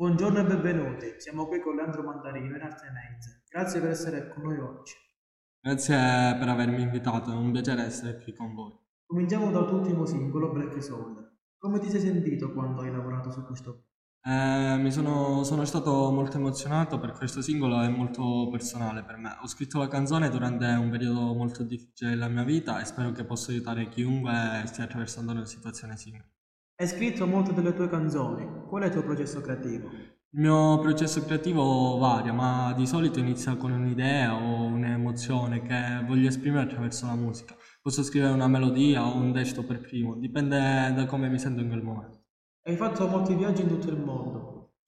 Buongiorno e benvenuti, siamo qui con Leandro Mandarino in Arte Menze. Grazie per essere con noi oggi. Grazie per avermi invitato, è un piacere essere qui con voi. Cominciamo dal tuo ultimo singolo, Black Soul. Come ti sei sentito quando hai lavorato su questo? Eh, mi sono, sono stato molto emozionato per questo singolo, è molto personale per me. Ho scritto la canzone durante un periodo molto difficile della mia vita e spero che possa aiutare chiunque stia attraversando una situazione simile. Hai scritto molte delle tue canzoni, qual è il tuo processo creativo? Il mio processo creativo varia, ma di solito inizia con un'idea o un'emozione che voglio esprimere attraverso la musica. Posso scrivere una melodia o un testo per primo, dipende da come mi sento in quel momento. Hai fatto molti viaggi in tutto il mondo.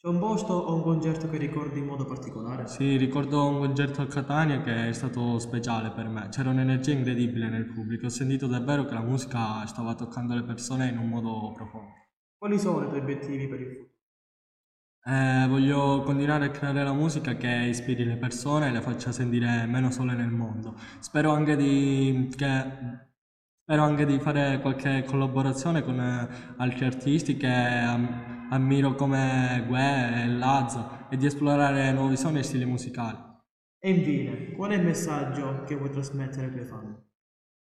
C'è un posto o un concerto che ricordi in modo particolare? Sì, ricordo un concerto a Catania che è stato speciale per me. C'era un'energia incredibile nel pubblico. Ho sentito davvero che la musica stava toccando le persone in un modo profondo. Quali sono i tuoi obiettivi per il futuro? Eh, voglio continuare a creare la musica che ispiri le persone e le faccia sentire meno sole nel mondo. Spero anche di, che Spero anche di fare qualche collaborazione con altri artisti che am- ammiro come Gue e Lazzo e di esplorare nuovi suoni e stili musicali. E infine, qual è il messaggio che vuoi trasmettere ai tuoi fan?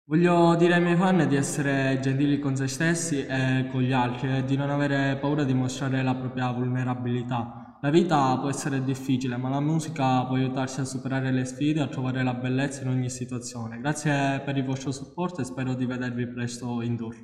Voglio dire ai miei fan di essere gentili con se stessi e con gli altri e di non avere paura di mostrare la propria vulnerabilità. La vita può essere difficile, ma la musica può aiutarci a superare le sfide e a trovare la bellezza in ogni situazione. Grazie per il vostro supporto e spero di vedervi presto in tour.